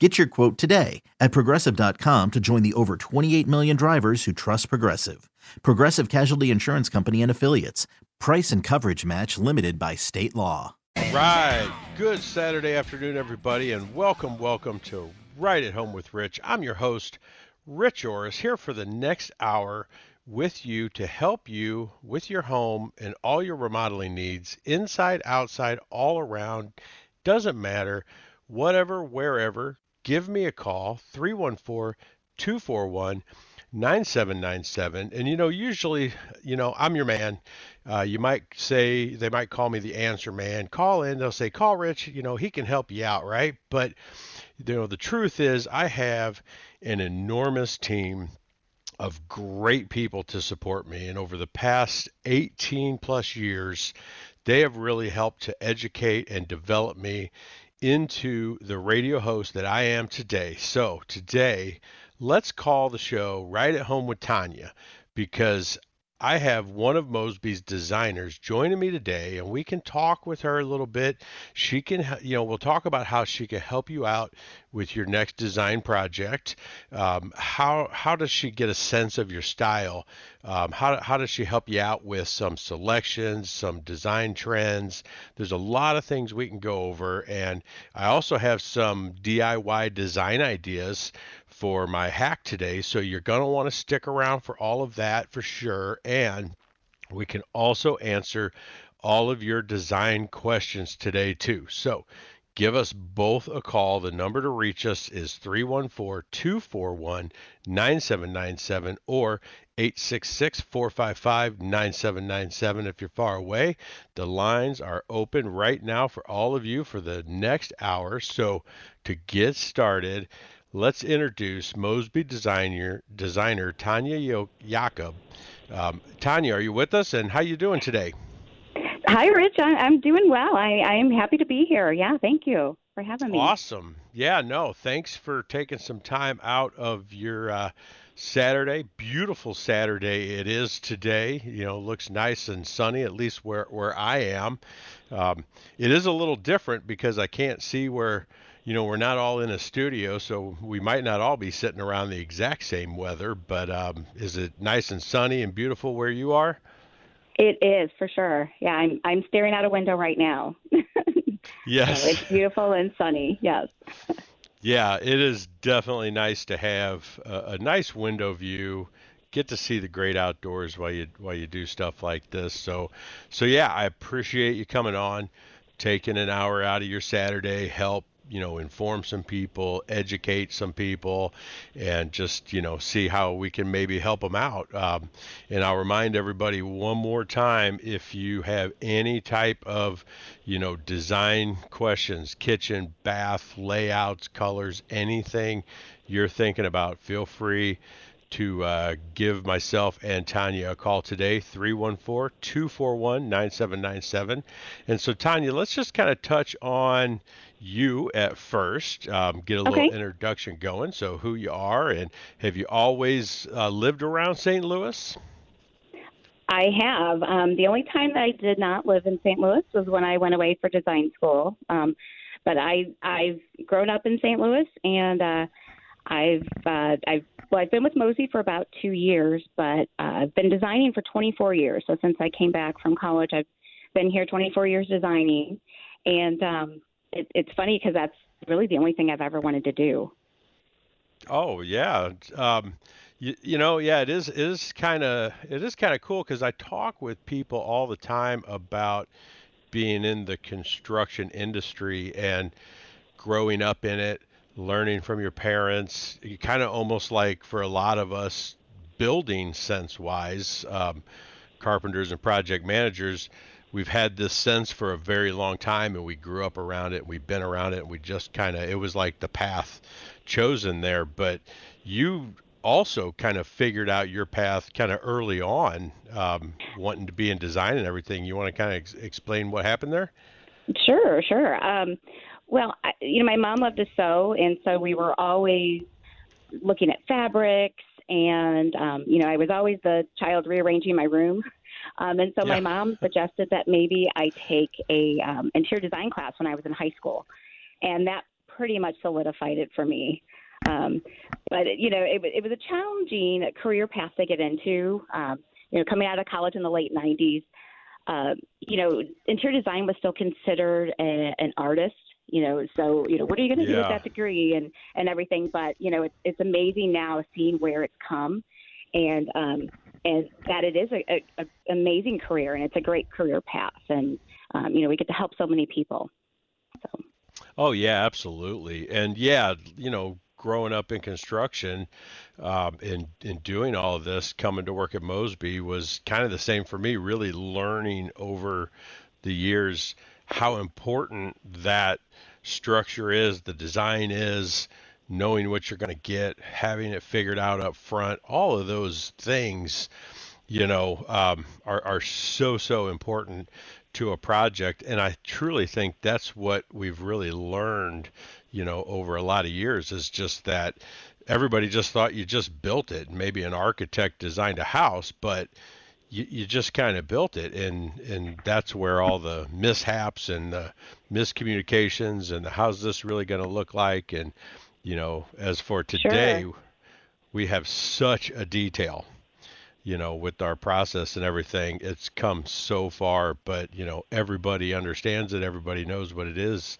Get your quote today at progressive.com to join the over 28 million drivers who trust Progressive. Progressive Casualty Insurance Company and Affiliates. Price and coverage match limited by state law. Right. Good Saturday afternoon, everybody, and welcome, welcome to Right at Home with Rich. I'm your host, Rich Orris, here for the next hour with you to help you with your home and all your remodeling needs, inside, outside, all around. Doesn't matter whatever, wherever, give me a call 314 241 9797 and you know usually you know i'm your man. Uh, you might say they might call me the answer man. Call in they'll say call rich you know he can help you out right? But you know the truth is i have an enormous team of great people to support me. And over the past 18 plus years they have really helped to educate and develop me into the radio host that I am today. So, today, let's call the show Right at Home with Tanya because I have one of Mosby's designers joining me today, and we can talk with her a little bit. She can, you know, we'll talk about how she can help you out with your next design project. Um, how how does she get a sense of your style? Um, how how does she help you out with some selections, some design trends? There's a lot of things we can go over, and I also have some DIY design ideas for my hack today. So you're going to want to stick around for all of that for sure. And we can also answer all of your design questions today too. So give us both a call. The number to reach us is 314 241 9797 or 866 455 9797 if you're far away. The lines are open right now for all of you for the next hour. So to get started, let's introduce Mosby designer designer Tanya Jakob. Um, Tanya, are you with us? And how you doing today? Hi, Rich. I'm doing well. I, I am happy to be here. Yeah, thank you for having me. Awesome. Yeah, no, thanks for taking some time out of your uh, Saturday. Beautiful Saturday it is today. You know, looks nice and sunny, at least where where I am. Um, it is a little different because I can't see where you know, we're not all in a studio, so we might not all be sitting around the exact same weather. But um, is it nice and sunny and beautiful where you are? It is for sure. Yeah, I'm I'm staring out a window right now. yes, so it's beautiful and sunny. Yes. yeah, it is definitely nice to have a, a nice window view get to see the great outdoors while you while you do stuff like this. So so yeah, I appreciate you coming on, taking an hour out of your Saturday, help you know inform some people educate some people and just you know see how we can maybe help them out um, and i'll remind everybody one more time if you have any type of you know design questions kitchen bath layouts colors anything you're thinking about feel free to uh, give myself and Tanya a call today, 314 241 9797. And so, Tanya, let's just kind of touch on you at first, um, get a okay. little introduction going. So, who you are, and have you always uh, lived around St. Louis? I have. Um, the only time that I did not live in St. Louis was when I went away for design school. Um, but I I've grown up in St. Louis, and uh, I've uh, I've well I've been with Mosby for about two years, but uh, I've been designing for 24 years. So since I came back from college, I've been here 24 years designing, and um, it, it's funny because that's really the only thing I've ever wanted to do. Oh yeah. Um, you, you know, yeah, it is kind of it is kind of cool because I talk with people all the time about being in the construction industry and growing up in it, learning from your parents. Kind of almost like for a lot of us, building sense wise, um, carpenters and project managers we've had this sense for a very long time and we grew up around it we've been around it and we just kind of it was like the path chosen there. But you also kind of figured out your path kind of early on um, wanting to be in design and everything. You want to kind of ex- explain what happened there? Sure sure. Um, well I, you know my mom loved to sew and so we were always looking at fabrics and um, you know i was always the child rearranging my room um, and so yeah. my mom suggested that maybe I take a um, interior design class when I was in high school, and that pretty much solidified it for me. Um, but you know, it, it was a challenging career path to get into. Um, you know, coming out of college in the late '90s, uh, you know, interior design was still considered a, an artist. You know, so you know, what are you going to yeah. do with that degree and and everything? But you know, it's it's amazing now seeing where it's come, and um, and that it is a, a, a amazing career and it's a great career path and um, you know we get to help so many people. So. Oh yeah absolutely. And yeah you know growing up in construction um, and, and doing all of this coming to work at mosby was kind of the same for me really learning over the years how important that structure is the design is knowing what you're going to get, having it figured out up front, all of those things, you know, um, are, are so, so important to a project. And I truly think that's what we've really learned, you know, over a lot of years is just that everybody just thought you just built it. Maybe an architect designed a house, but you, you just kind of built it and and that's where all the mishaps and the miscommunications and the how's this really going to look like and you know, as for today, sure. we have such a detail, you know, with our process and everything. It's come so far, but, you know, everybody understands it, everybody knows what it is,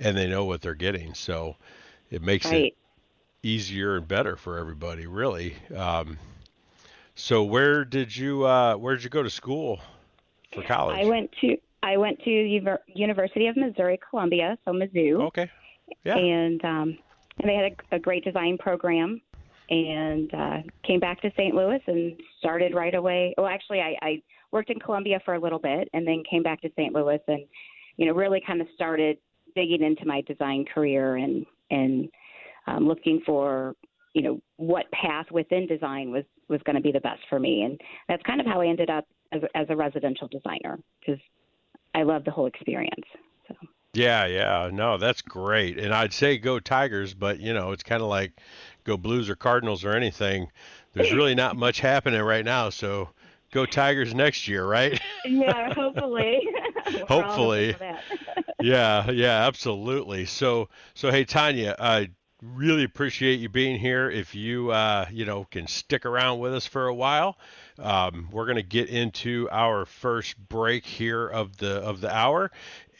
and they know what they're getting. So it makes right. it easier and better for everybody, really. Um, so where did you uh, where did you go to school for college? I went to I went to University of Missouri Columbia, so Mizzou. Okay. Yeah. And um, and they had a, a great design program and uh, came back to St. Louis and started right away. Well, actually, I, I worked in Columbia for a little bit and then came back to St. Louis and, you know, really kind of started digging into my design career and and um, looking for, you know, what path within design was was going to be the best for me. And that's kind of how I ended up as, as a residential designer because I love the whole experience. Yeah, yeah, no, that's great. And I'd say go Tigers, but you know, it's kind of like go Blues or Cardinals or anything. There's really not much happening right now, so go Tigers next year, right? yeah, hopefully. hopefully. yeah, yeah, absolutely. So, so hey Tanya, I really appreciate you being here. If you, uh, you know, can stick around with us for a while, um, we're going to get into our first break here of the of the hour,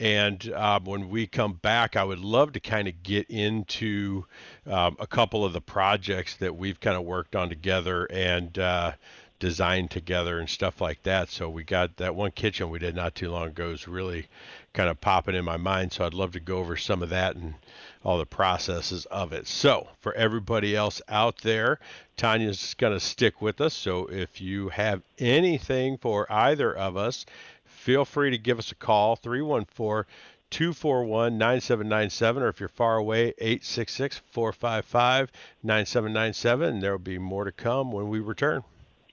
and um, when we come back, I would love to kind of get into um, a couple of the projects that we've kind of worked on together and uh, designed together and stuff like that. So we got that one kitchen we did not too long ago is really kind of popping in my mind. So I'd love to go over some of that and all the processes of it. So for everybody else out there, Tanya's going to stick with us. So if you have anything for either of us, feel free to give us a call 314 241 9797, or if you're far away, 866 455 9797. There will be more to come when we return.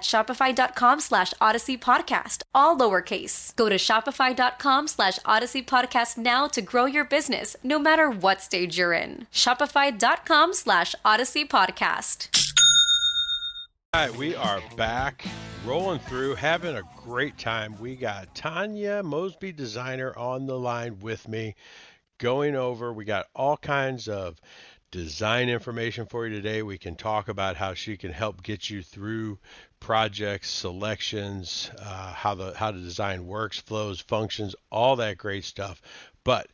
shopify.com slash odyssey podcast, all lowercase. Go to shopify.com slash odyssey podcast now to grow your business, no matter what stage you're in. Shopify.com slash odyssey podcast. All right, we are back, rolling through, having a great time. We got Tanya Mosby, designer, on the line with me, going over. We got all kinds of design information for you today. We can talk about how she can help get you through projects, selections, uh, how the how the design works, flows, functions, all that great stuff. But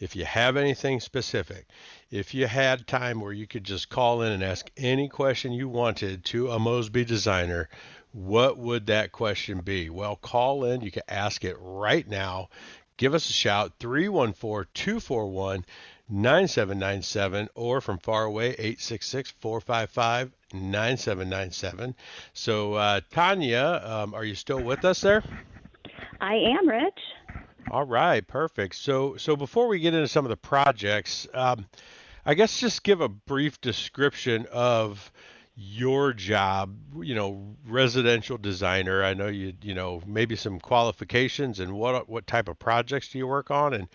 if you have anything specific, if you had time where you could just call in and ask any question you wanted to a Mosby designer, what would that question be? Well, call in. You can ask it right now. Give us a shout 314 241 9797 or from far away 866 455 9797. So, uh, Tanya, um, are you still with us there? I am, Rich. All right, perfect. So, so before we get into some of the projects, um, I guess just give a brief description of your job. You know, residential designer. I know you. You know, maybe some qualifications and what what type of projects do you work on, and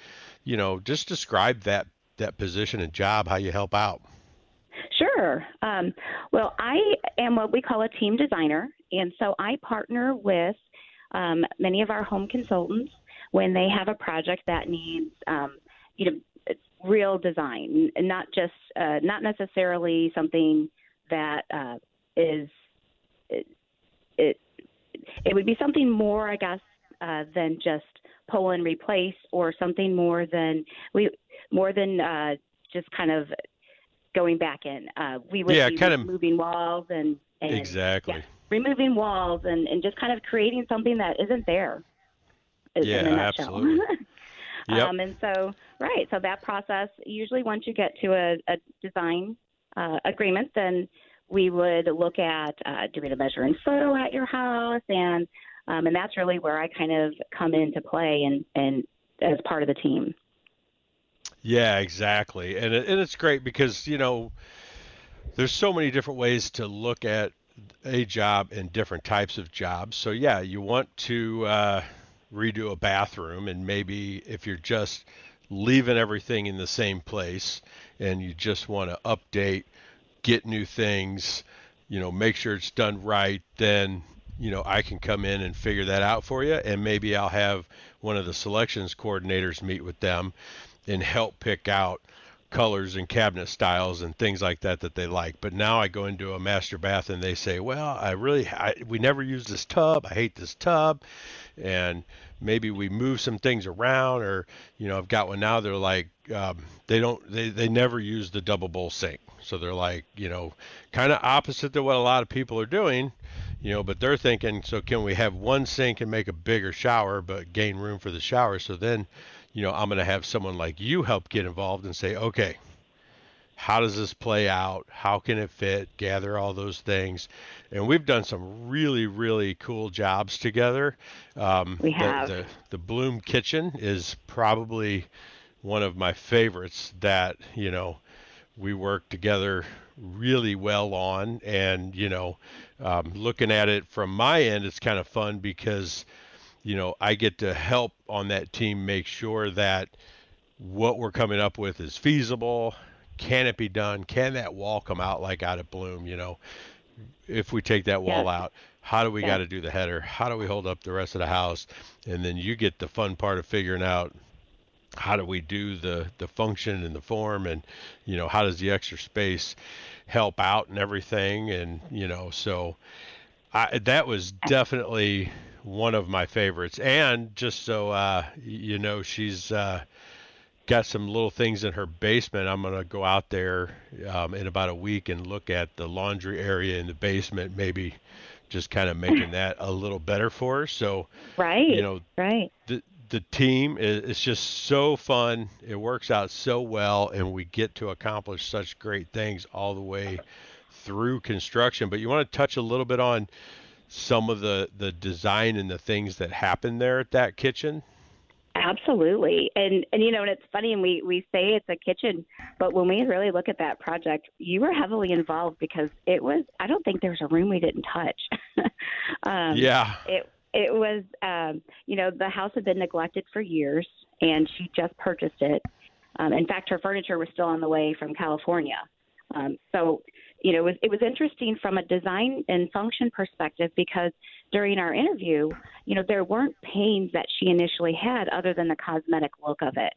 you know, just describe that that position and job, how you help out. Sure. Um, well, I am what we call a team designer, and so I partner with um, many of our home consultants when they have a project that needs, um, you know, real design, not just uh, not necessarily something that uh, is it, it, it would be something more, I guess, uh, than just pull and replace, or something more than we more than uh, just kind of going back in. Uh, we would yeah, be kind of moving walls and, and exactly yeah, removing walls and, and just kind of creating something that isn't there. Yeah, absolutely. yep. Um, and so, right, so that process usually once you get to a, a design uh, agreement, then we would look at uh, doing a measure and photo at your house, and um, and that's really where I kind of come into play and and as part of the team. Yeah, exactly, and it, and it's great because you know there's so many different ways to look at a job and different types of jobs. So yeah, you want to uh, redo a bathroom, and maybe if you're just leaving everything in the same place and you just want to update, get new things, you know, make sure it's done right, then you know I can come in and figure that out for you, and maybe I'll have one of the selections coordinators meet with them and help pick out colors and cabinet styles and things like that that they like. But now I go into a master bath and they say, "Well, I really I, we never use this tub. I hate this tub." And maybe we move some things around or you know, I've got one now they're like um, they don't they they never use the double bowl sink. So they're like, you know, kind of opposite to what a lot of people are doing, you know, but they're thinking, so can we have one sink and make a bigger shower but gain room for the shower? So then you know, I'm going to have someone like you help get involved and say, okay, how does this play out? How can it fit? Gather all those things. And we've done some really, really cool jobs together. Um, we have. The, the, the Bloom Kitchen is probably one of my favorites that, you know, we work together really well on. And, you know, um, looking at it from my end, it's kind of fun because – you know, I get to help on that team make sure that what we're coming up with is feasible. Can it be done? Can that wall come out like out of bloom? You know, if we take that wall out, how do we got to do the header? How do we hold up the rest of the house? And then you get the fun part of figuring out how do we do the the function and the form and you know how does the extra space help out and everything and you know so I, that was definitely one of my favorites and just so uh, you know she's uh, got some little things in her basement i'm going to go out there um, in about a week and look at the laundry area in the basement maybe just kind of making that a little better for her so right you know right the, the team is it's just so fun. It works out so well, and we get to accomplish such great things all the way through construction. But you want to touch a little bit on some of the the design and the things that happen there at that kitchen. Absolutely, and and you know, and it's funny, and we we say it's a kitchen, but when we really look at that project, you were heavily involved because it was. I don't think there was a room we didn't touch. um, yeah. It it was, um, you know, the house had been neglected for years, and she just purchased it. Um, in fact, her furniture was still on the way from California. Um, so, you know, it was, it was interesting from a design and function perspective because during our interview, you know, there weren't pains that she initially had other than the cosmetic look of it.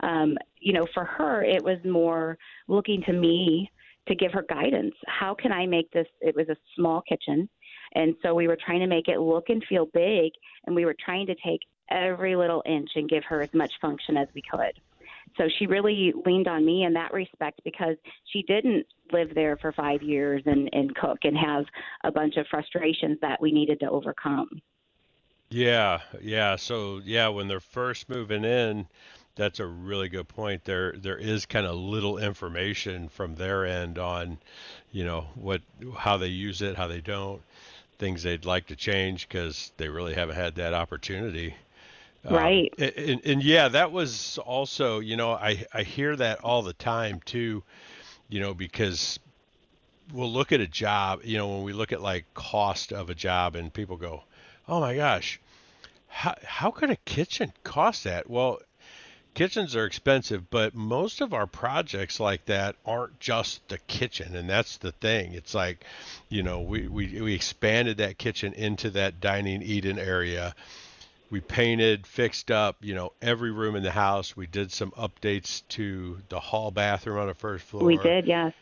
Um, you know, for her, it was more looking to me to give her guidance. How can I make this? It was a small kitchen. And so we were trying to make it look and feel big, and we were trying to take every little inch and give her as much function as we could. So she really leaned on me in that respect because she didn't live there for five years and, and cook and have a bunch of frustrations that we needed to overcome. Yeah, yeah. So yeah, when they're first moving in, that's a really good point. There there is kind of little information from their end on, you know, what how they use it, how they don't things they'd like to change because they really haven't had that opportunity. Um, right. Um, and, and, yeah, that was also, you know, I, I hear that all the time too, you know, because we'll look at a job, you know, when we look at like cost of a job and people go, oh my gosh, how, how could a kitchen cost that? Well, kitchens are expensive, but most of our projects like that aren't just the kitchen, and that's the thing. It's like, you know, we we, we expanded that kitchen into that dining Eden area. We painted, fixed up, you know, every room in the house. We did some updates to the hall bathroom on the first floor. We did, yes.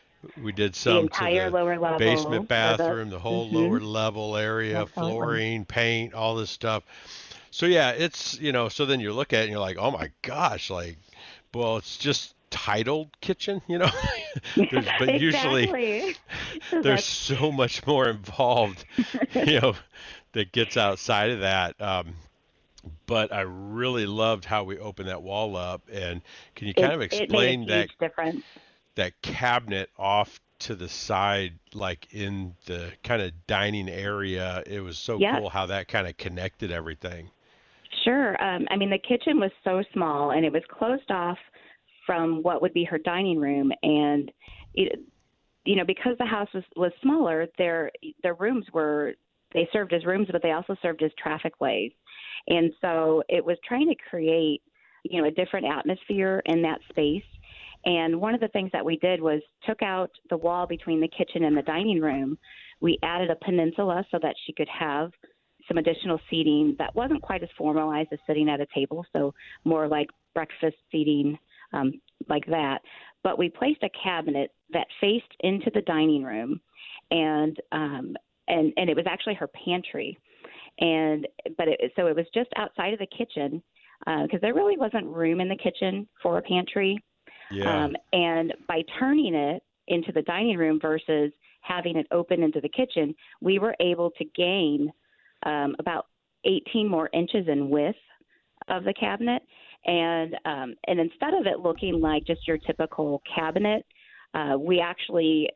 We did some the entire to the lower level, basement bathroom, the, the whole mm-hmm. lower level area, flooring, paint, all this stuff so yeah, it's you know, so then you look at it and you're like, oh my gosh, like, well, it's just titled kitchen, you know. but usually there's so much more involved, you know, that gets outside of that. Um, but I really loved how we opened that wall up, and can you kind it, of explain that difference. that cabinet off to the side, like in the kind of dining area? It was so yep. cool how that kind of connected everything. Sure. Um, I mean, the kitchen was so small and it was closed off from what would be her dining room. And, it, you know, because the house was, was smaller, their, their rooms were, they served as rooms, but they also served as traffic ways. And so it was trying to create, you know, a different atmosphere in that space. And one of the things that we did was took out the wall between the kitchen and the dining room. We added a peninsula so that she could have some additional seating that wasn't quite as formalized as sitting at a table, so more like breakfast seating um, like that. But we placed a cabinet that faced into the dining room, and um, and and it was actually her pantry, and but it, so it was just outside of the kitchen because uh, there really wasn't room in the kitchen for a pantry. Yeah. Um, and by turning it into the dining room versus having it open into the kitchen, we were able to gain um, about 18 more inches in width of the cabinet, and um, and instead of it looking like just your typical cabinet, uh, we actually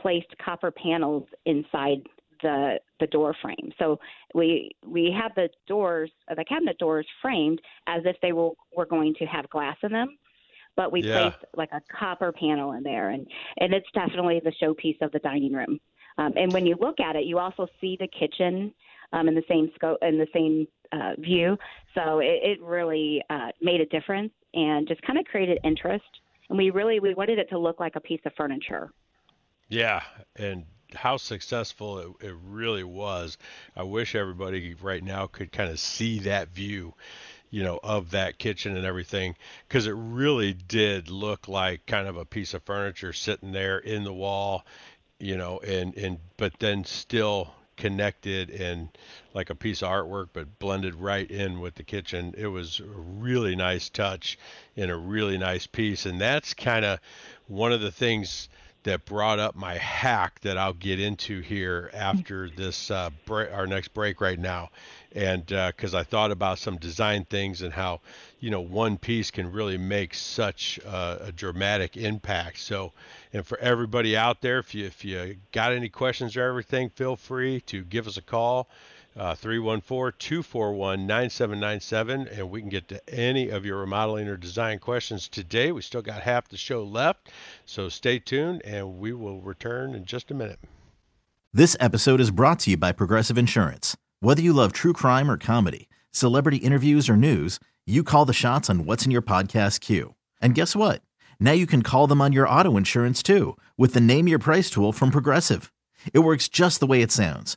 placed copper panels inside the the door frame. So we we have the doors, the cabinet doors framed as if they were were going to have glass in them, but we yeah. placed like a copper panel in there, and and it's definitely the showpiece of the dining room. Um, and when you look at it, you also see the kitchen um, in the same scope in the same uh, view. So it, it really uh, made a difference and just kind of created interest. And we really we wanted it to look like a piece of furniture. Yeah, and how successful it, it really was. I wish everybody right now could kind of see that view you know, of that kitchen and everything, because it really did look like kind of a piece of furniture sitting there in the wall, you know, and and but then still connected and like a piece of artwork, but blended right in with the kitchen. It was a really nice touch and a really nice piece, and that's kind of one of the things that brought up my hack that I'll get into here after this uh, break, our next break right now, and because uh, I thought about some design things and how you know one piece can really make such uh, a dramatic impact. So, and for everybody out there, if you if you got any questions or everything, feel free to give us a call. Uh, 314-241-9797 and we can get to any of your remodeling or design questions today. We still got half the show left so stay tuned and we will return in just a minute. This episode is brought to you by progressive insurance. Whether you love true crime or comedy celebrity interviews or news you call the shots on what's in your podcast queue. And guess what? Now you can call them on your auto insurance too with the name your price tool from progressive. It works just the way it sounds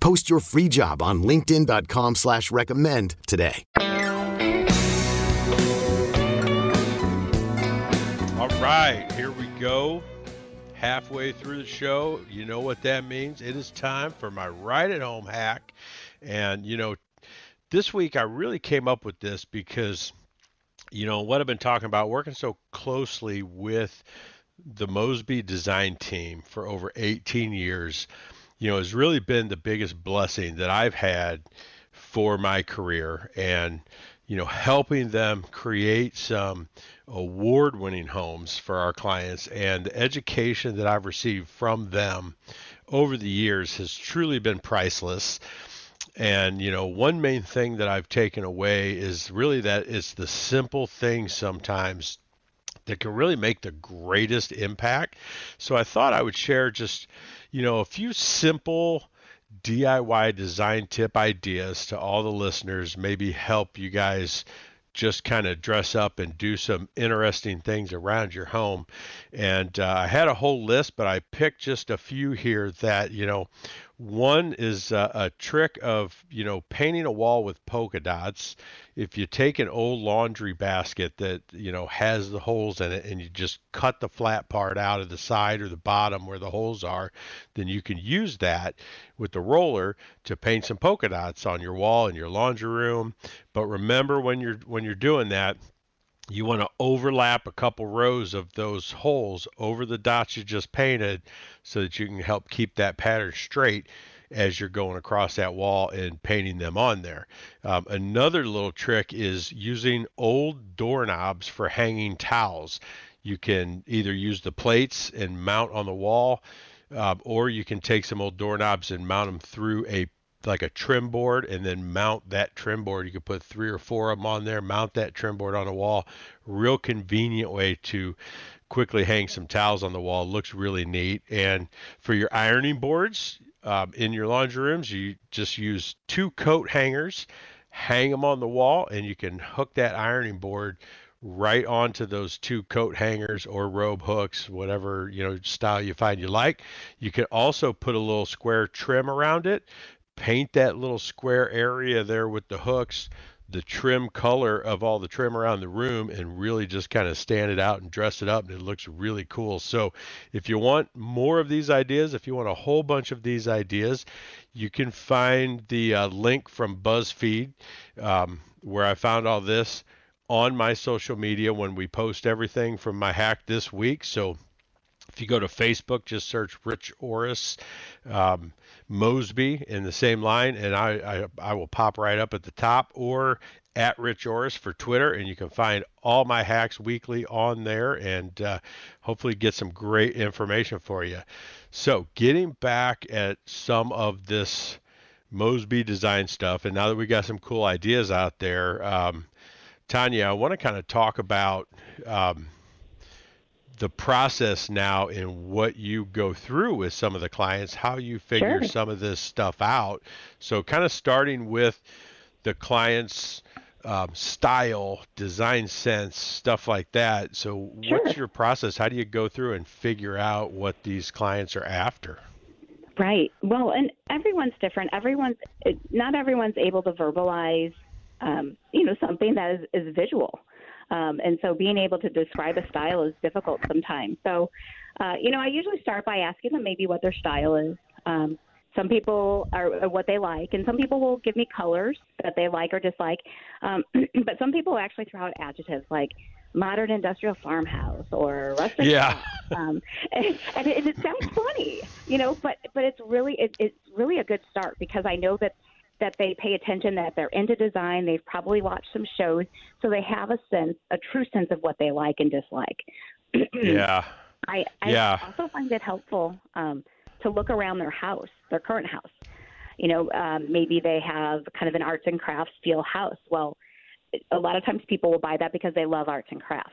Post your free job on LinkedIn.com slash recommend today. All right, here we go. Halfway through the show. You know what that means. It is time for my right at home hack. And you know, this week I really came up with this because you know what I've been talking about working so closely with the Mosby design team for over 18 years you know, has really been the biggest blessing that I've had for my career and, you know, helping them create some award winning homes for our clients and the education that I've received from them over the years has truly been priceless. And, you know, one main thing that I've taken away is really that it's the simple things sometimes that can really make the greatest impact. So I thought I would share just, you know, a few simple DIY design tip ideas to all the listeners, maybe help you guys just kind of dress up and do some interesting things around your home. And uh, I had a whole list, but I picked just a few here that, you know, one is uh, a trick of, you know, painting a wall with polka dots. If you take an old laundry basket that, you know, has the holes in it and you just cut the flat part out of the side or the bottom where the holes are, then you can use that with the roller to paint some polka dots on your wall in your laundry room. But remember when you're when you're doing that, you want to overlap a couple rows of those holes over the dots you just painted so that you can help keep that pattern straight as you're going across that wall and painting them on there. Um, another little trick is using old doorknobs for hanging towels. You can either use the plates and mount on the wall, uh, or you can take some old doorknobs and mount them through a like a trim board and then mount that trim board. You could put three or four of them on there, mount that trim board on the wall. Real convenient way to quickly hang some towels on the wall. Looks really neat. And for your ironing boards um, in your laundry rooms, you just use two coat hangers, hang them on the wall, and you can hook that ironing board right onto those two coat hangers or robe hooks, whatever you know style you find you like. You can also put a little square trim around it paint that little square area there with the hooks the trim color of all the trim around the room and really just kind of stand it out and dress it up and it looks really cool so if you want more of these ideas if you want a whole bunch of these ideas you can find the uh, link from buzzfeed um, where i found all this on my social media when we post everything from my hack this week. So if you go to Facebook, just search Rich Orris um, Mosby in the same line, and I, I, I will pop right up at the top, or at Rich Orris for Twitter, and you can find all my hacks weekly on there, and uh, hopefully get some great information for you. So, getting back at some of this Mosby design stuff, and now that we got some cool ideas out there, um, Tanya, I want to kind of talk about. Um, the process now and what you go through with some of the clients, how you figure sure. some of this stuff out. So, kind of starting with the client's um, style, design sense, stuff like that. So, sure. what's your process? How do you go through and figure out what these clients are after? Right. Well, and everyone's different. Everyone's not everyone's able to verbalize, um, you know, something that is, is visual. Um, and so being able to describe a style is difficult sometimes. So, uh, you know, I usually start by asking them maybe what their style is. Um, some people are, are what they like, and some people will give me colors that they like or dislike. Um, but some people actually throw out adjectives like modern industrial farmhouse or rustic. Yeah. Um, and, and, it, and it sounds funny, you know, but but it's really it, it's really a good start because I know that that they pay attention, that they're into design, they've probably watched some shows, so they have a sense, a true sense of what they like and dislike. yeah. I, I yeah. also find it helpful um, to look around their house, their current house. You know, um, maybe they have kind of an arts and crafts feel house. Well, a lot of times people will buy that because they love arts and crafts.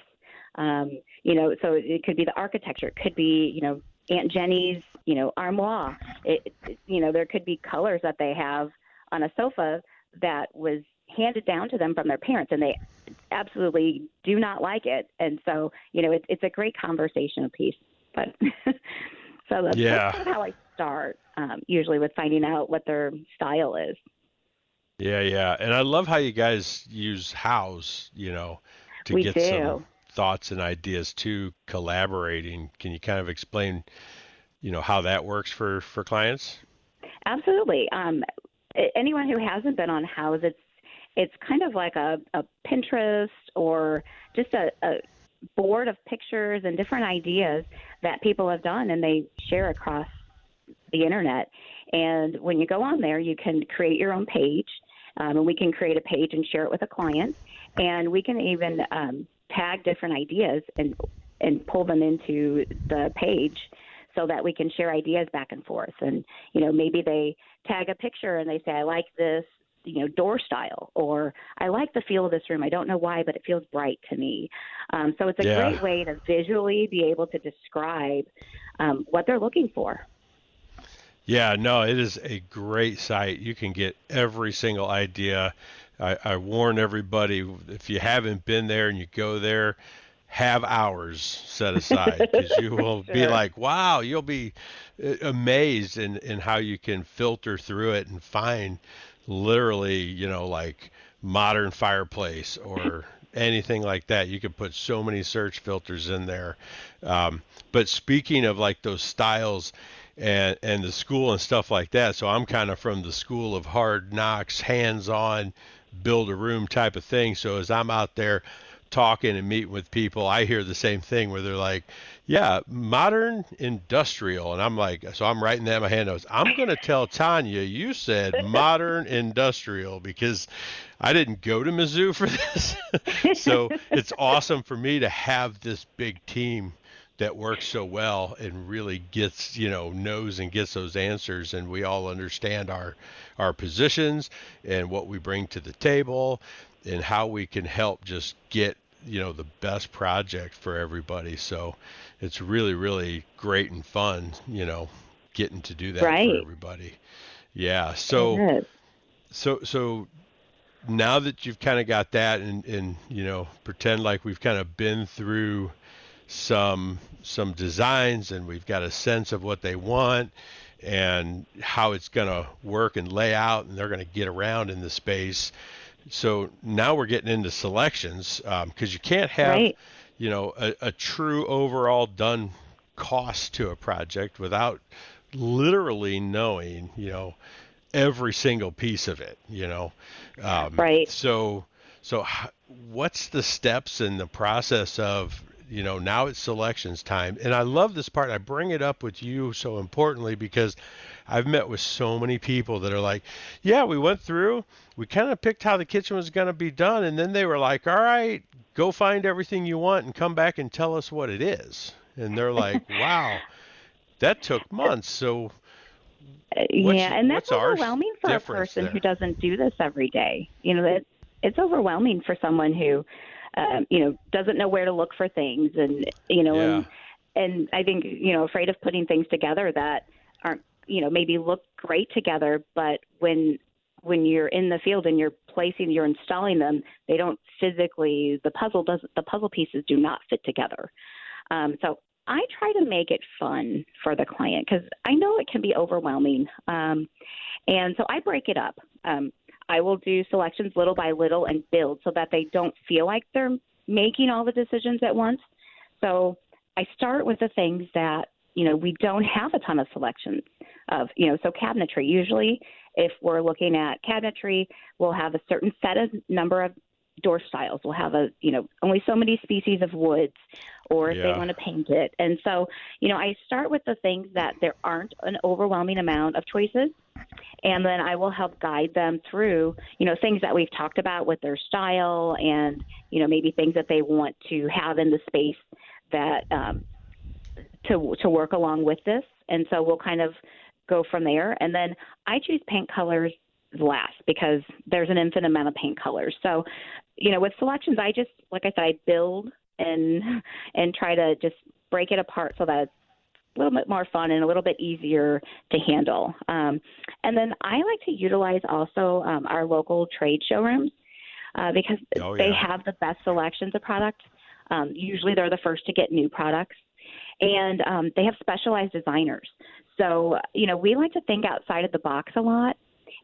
Um, you know, so it could be the architecture, it could be, you know, Aunt Jenny's, you know, armoire. It, it, you know, there could be colors that they have on a sofa that was handed down to them from their parents and they absolutely do not like it and so you know it's it's a great conversational piece but so that's, yeah. that's kind of how i start um, usually with finding out what their style is yeah yeah and i love how you guys use house you know to we get do. some thoughts and ideas to collaborating can you kind of explain you know how that works for for clients Absolutely. Um, anyone who hasn't been on Houzz, it's it's kind of like a, a Pinterest or just a, a board of pictures and different ideas that people have done, and they share across the internet. And when you go on there, you can create your own page, um, and we can create a page and share it with a client, and we can even um, tag different ideas and and pull them into the page so that we can share ideas back and forth. And you know, maybe they tag a picture and they say, "I like this." you know door style or i like the feel of this room i don't know why but it feels bright to me um, so it's a yeah. great way to visually be able to describe um, what they're looking for yeah no it is a great site you can get every single idea I, I warn everybody if you haven't been there and you go there have hours set aside because you will sure. be like, wow, you'll be uh, amazed in, in how you can filter through it and find literally, you know, like modern fireplace or anything like that. You can put so many search filters in there. Um, but speaking of like those styles and and the school and stuff like that, so I'm kind of from the school of hard knocks, hands on, build a room type of thing. So as I'm out there talking and meeting with people, I hear the same thing where they're like, "Yeah, modern industrial," and I'm like, so I'm writing that in my hand notes. I'm going to tell Tanya you said modern industrial because I didn't go to Mizzou for this, so it's awesome for me to have this big team that works so well and really gets you know knows and gets those answers. And we all understand our our positions and what we bring to the table and how we can help just get you know the best project for everybody. So it's really really great and fun, you know, getting to do that right. for everybody. Yeah. So so so now that you've kind of got that and and you know pretend like we've kind of been through some some designs and we've got a sense of what they want and how it's going to work and lay out and they're going to get around in the space so now we're getting into selections because um, you can't have, right. you know, a, a true overall done cost to a project without literally knowing, you know, every single piece of it. You know, um, right. So so what's the steps in the process of you know now it's selections time. And i love this part. I bring it up with you so importantly because i've met with so many people that are like yeah we went through we kind of picked how the kitchen was going to be done. And then they were like all right go find everything you want and come back and tell us what it is. And they're like wow that took months. So uh, yeah and that's overwhelming for a person there? who doesn't do this every day. You know it, it's overwhelming for someone who um, you know, doesn't know where to look for things, and you know, yeah. and and I think you know, afraid of putting things together that aren't you know maybe look great together, but when when you're in the field and you're placing, you're installing them, they don't physically. The puzzle does the puzzle pieces do not fit together. Um, so I try to make it fun for the client because I know it can be overwhelming. Um, and so I break it up. Um, I will do selections little by little and build so that they don't feel like they're making all the decisions at once. So I start with the things that, you know, we don't have a ton of selections of, you know, so cabinetry. Usually, if we're looking at cabinetry, we'll have a certain set of number of door styles. We'll have a, you know, only so many species of woods or if yeah. they want to paint it. And so, you know, I start with the things that there aren't an overwhelming amount of choices. And then I will help guide them through, you know, things that we've talked about with their style and, you know, maybe things that they want to have in the space that um, to to work along with this. And so we'll kind of go from there. And then I choose paint colors last because there's an infinite amount of paint colors. So, you know, with selections, I just like I said, I build and and try to just break it apart so that it's a little bit more fun and a little bit easier to handle. Um, and then I like to utilize also um, our local trade showrooms uh, because oh, yeah. they have the best selections of products. Um, usually, they're the first to get new products, and um, they have specialized designers. So, you know, we like to think outside of the box a lot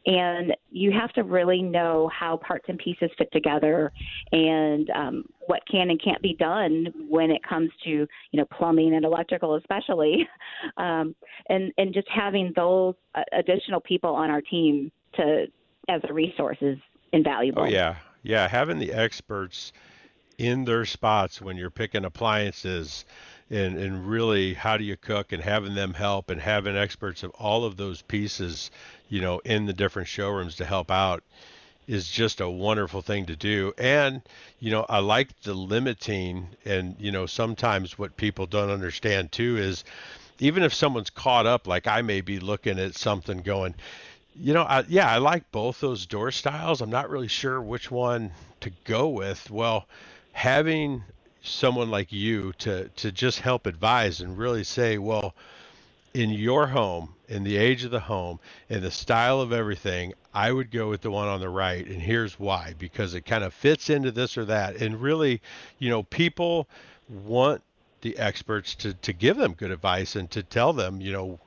and you have to really know how parts and pieces fit together and um, what can and can't be done when it comes to you know plumbing and electrical especially. Um, and and just having those uh, additional people on our team to as a resource is invaluable. Oh yeah. Yeah having the experts in their spots when you're picking appliances and and really how do you cook and having them help and having experts of all of those pieces you know in the different showrooms to help out is just a wonderful thing to do. And you know i like the limiting and you know sometimes what people don't understand too is even if someone's caught up like i may be looking at something going you know I, yeah i like both those door styles. I'm not really sure which one to go with. Well having someone like you to to just help advise and really say, well, in your home, in the age of the home, in the style of everything, I would go with the one on the right, and here's why: because it kind of fits into this or that, and really, you know, people want the experts to to give them good advice and to tell them, you know,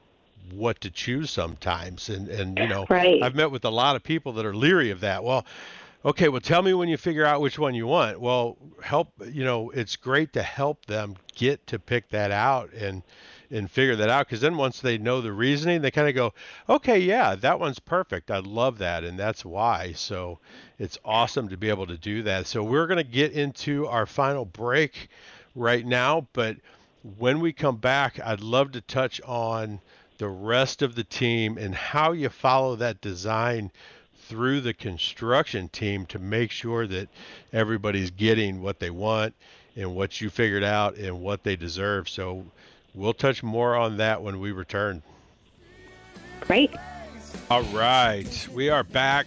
what to choose sometimes and and you know right. I've met with a lot of people that are leery of that. Well, okay, well, tell me when you figure out which one you want. Well, help, you know, it's great to help them get to pick that out and and figure that out because then once they know the reasoning, they kind of go, okay, yeah, that one's perfect. I love that, and that's why. So it's awesome to be able to do that. So we're going to get into our final break right now, but when we come back, I'd love to touch on the rest of the team and how you follow that design through the construction team to make sure that everybody's getting what they want and what you figured out and what they deserve. So we'll touch more on that when we return. Great. All right. We are back.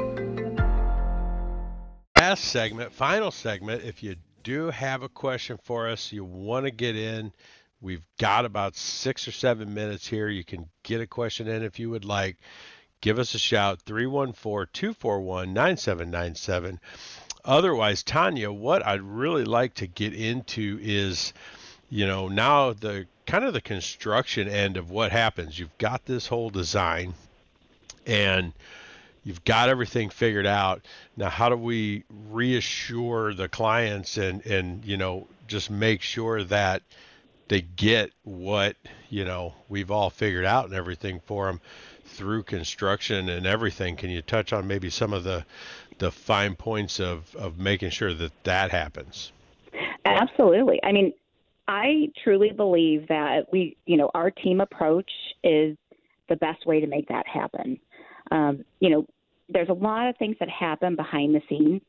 Last segment, final segment. If you do have a question for us, you want to get in We've got about six or seven minutes here. You can get a question in if you would like. Give us a shout 314 241 9797. otherwise, Tanya, what I'd really like to get into is, you know, now the kind of the construction end of what happens. You've got this whole design and you've got everything figured out. Now, how do we reassure the clients and, and, you know, just make sure that they get what, you know, we've all figured out and everything for them through construction and everything. Can you touch on maybe some of the, the fine points of, of making sure that that happens? Absolutely. I mean, I truly believe that we, you know, our team approach is the best way to make that happen. Um, you know, there's a lot of things that happen behind the scenes,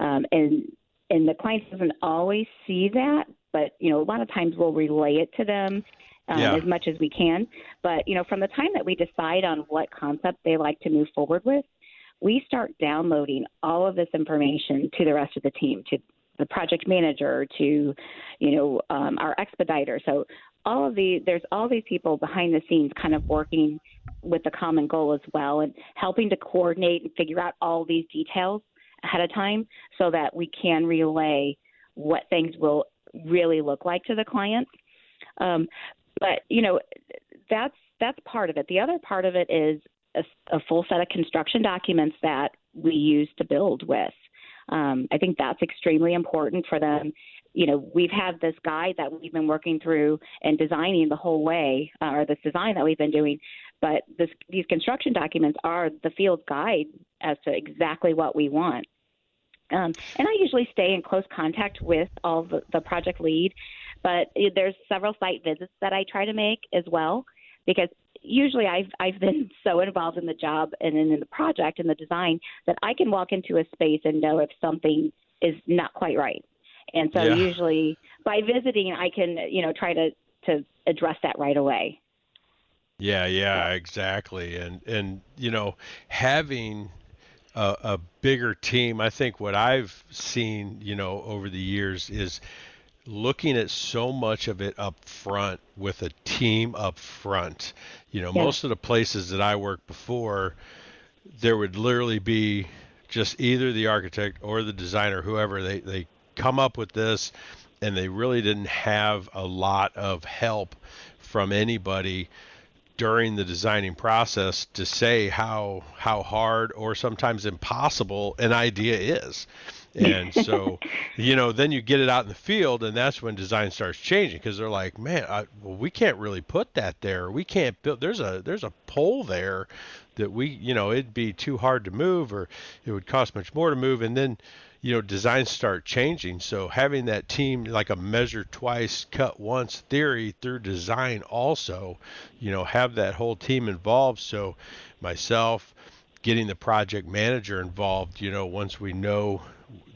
um, and and the client doesn't always see that, but you know, a lot of times we'll relay it to them um, yeah. as much as we can. But you know, from the time that we decide on what concept they like to move forward with, we start downloading all of this information to the rest of the team, to the project manager, to you know um, our expediter. So all of the there's all these people behind the scenes kind of working with the common goal as well and helping to coordinate and figure out all these details ahead of time so that we can relay what things will really look like to the clients. Um, but you know that's that's part of it. The other part of it is a, a full set of construction documents that we use to build with. Um, I think that's extremely important for them you know, we've had this guide that we've been working through and designing the whole way, uh, or this design that we've been doing. But this, these construction documents are the field guide as to exactly what we want. Um, and I usually stay in close contact with all the, the project lead, but there's several site visits that I try to make as well, because usually I've I've been so involved in the job and in the project and the design that I can walk into a space and know if something is not quite right. And so yeah. usually by visiting, I can, you know, try to, to address that right away. Yeah, yeah, exactly. And, and, you know, having a, a bigger team, I think what I've seen, you know, over the years is looking at so much of it up front with a team up front. You know, yeah. most of the places that I worked before, there would literally be just either the architect or the designer, whoever they, they come up with this, and they really didn't have a lot of help from anybody during the designing process to say how how hard or sometimes impossible an idea is. And so, you know, then you get it out in the field, and that's when design starts changing because they're like, man, I, well, we can't really put that there. We can't build. There's a there's a pole there that we, you know, it'd be too hard to move, or it would cost much more to move. And then, you know, designs start changing. So having that team like a measure twice, cut once theory through design also, you know, have that whole team involved. So myself, getting the project manager involved, you know, once we know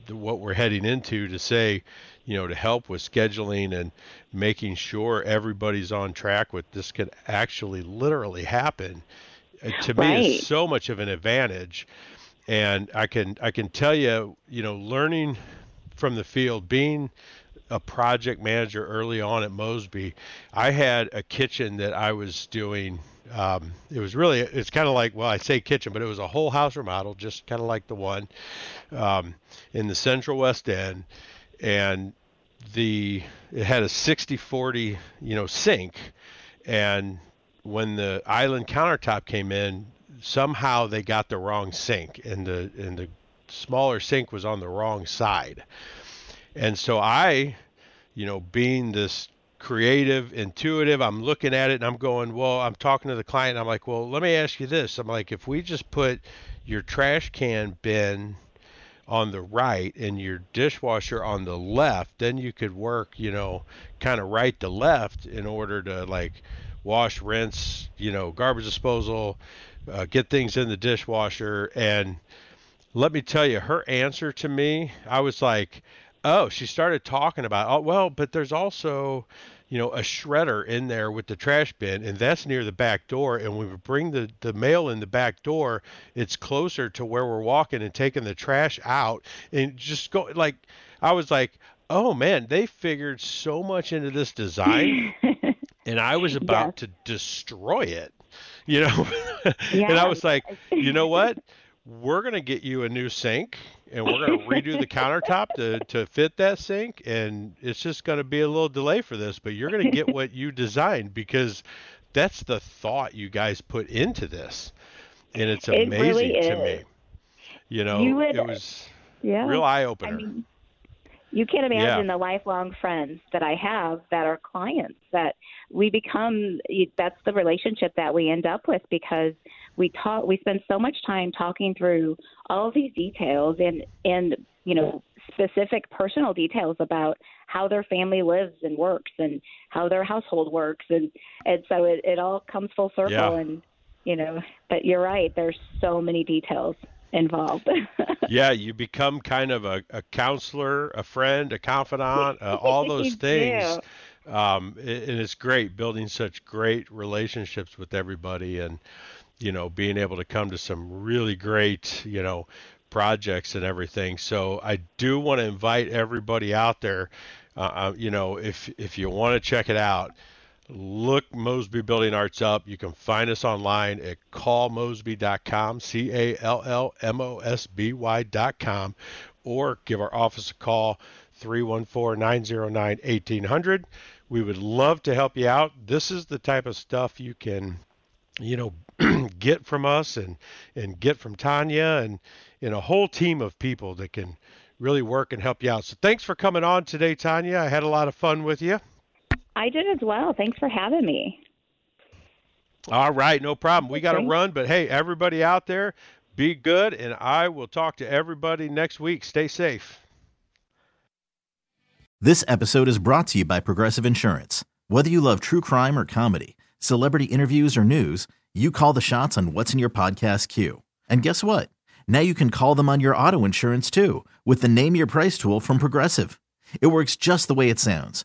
what we're heading into to say, you know, to help with scheduling and making sure everybody's on track with this could actually literally happen. Uh, to right. me is so much of an advantage and I can I can tell you, you know, learning from the field, being a project manager early on at Mosby, I had a kitchen that I was doing. Um, it was really it's kind of like well I say kitchen, but it was a whole house remodel, just kind of like the one um, in the Central West End, and the it had a 60-40 you know sink, and when the island countertop came in, somehow they got the wrong sink and the and the smaller sink was on the wrong side. And so I, you know, being this creative, intuitive, I'm looking at it and I'm going, well, I'm talking to the client. I'm like, well, let me ask you this. I'm like, if we just put your trash can bin on the right and your dishwasher on the left, then you could work, you know, kind of right to left in order to like wash, rinse, you know, garbage disposal, uh, get things in the dishwasher. And let me tell you, her answer to me, I was like, oh, she started talking about, oh, well, but there's also, you know, a shredder in there with the trash bin, and that's near the back door. And we bring the, the mail in the back door, it's closer to where we're walking and taking the trash out. And just go, like, I was like, oh man, they figured so much into this design. and I was about yes. to destroy it you know yeah. and i was like you know what we're going to get you a new sink and we're going to redo the countertop to, to fit that sink. And it's just going to be a little delay for this, but you're going to get what you designed because that's the thought you guys put into this. And it's amazing it really to me. You know, You would- it was Yeah. real eye opener. I mean, you can't imagine the lifelong friends that I have that are clients that we become that's the relationship that we end up with because we talk we spend so much time talking through all of these details and and you know specific personal details about how their family lives and works and how their household works. And and so it, it all comes full circle Yeah. and you know but you're right there's so many details involved yeah, you become kind of a, a counselor, a friend, a confidant, uh, all those things. Um, and it's great building such great relationships with everybody and, you know, being able to come to some really great, you know, projects and everything. So I do want to invite everybody out there. Uh, uh, you know, if if you want to check it out, look Mosby Building Arts up. You can find us online at callmosby.com, C A L L M O S B Y.com, or give our office a call, 314 909 1800. We would love to help you out. This is the type of stuff you can, you know, get from us and, and get from Tanya and, and a whole team of people that can really work and help you out. So thanks for coming on today, Tanya. I had a lot of fun with you. I did as well thanks for having me All right, no problem. We got to run, but hey, everybody out there, be good, and I will talk to everybody next week. Stay safe. This episode is brought to you by Progressive Insurance. Whether you love true crime or comedy, celebrity interviews or news, you call the shots on what's in your podcast queue. And guess what? Now you can call them on your auto insurance too with the Name Your Price tool from Progressive. It works just the way it sounds.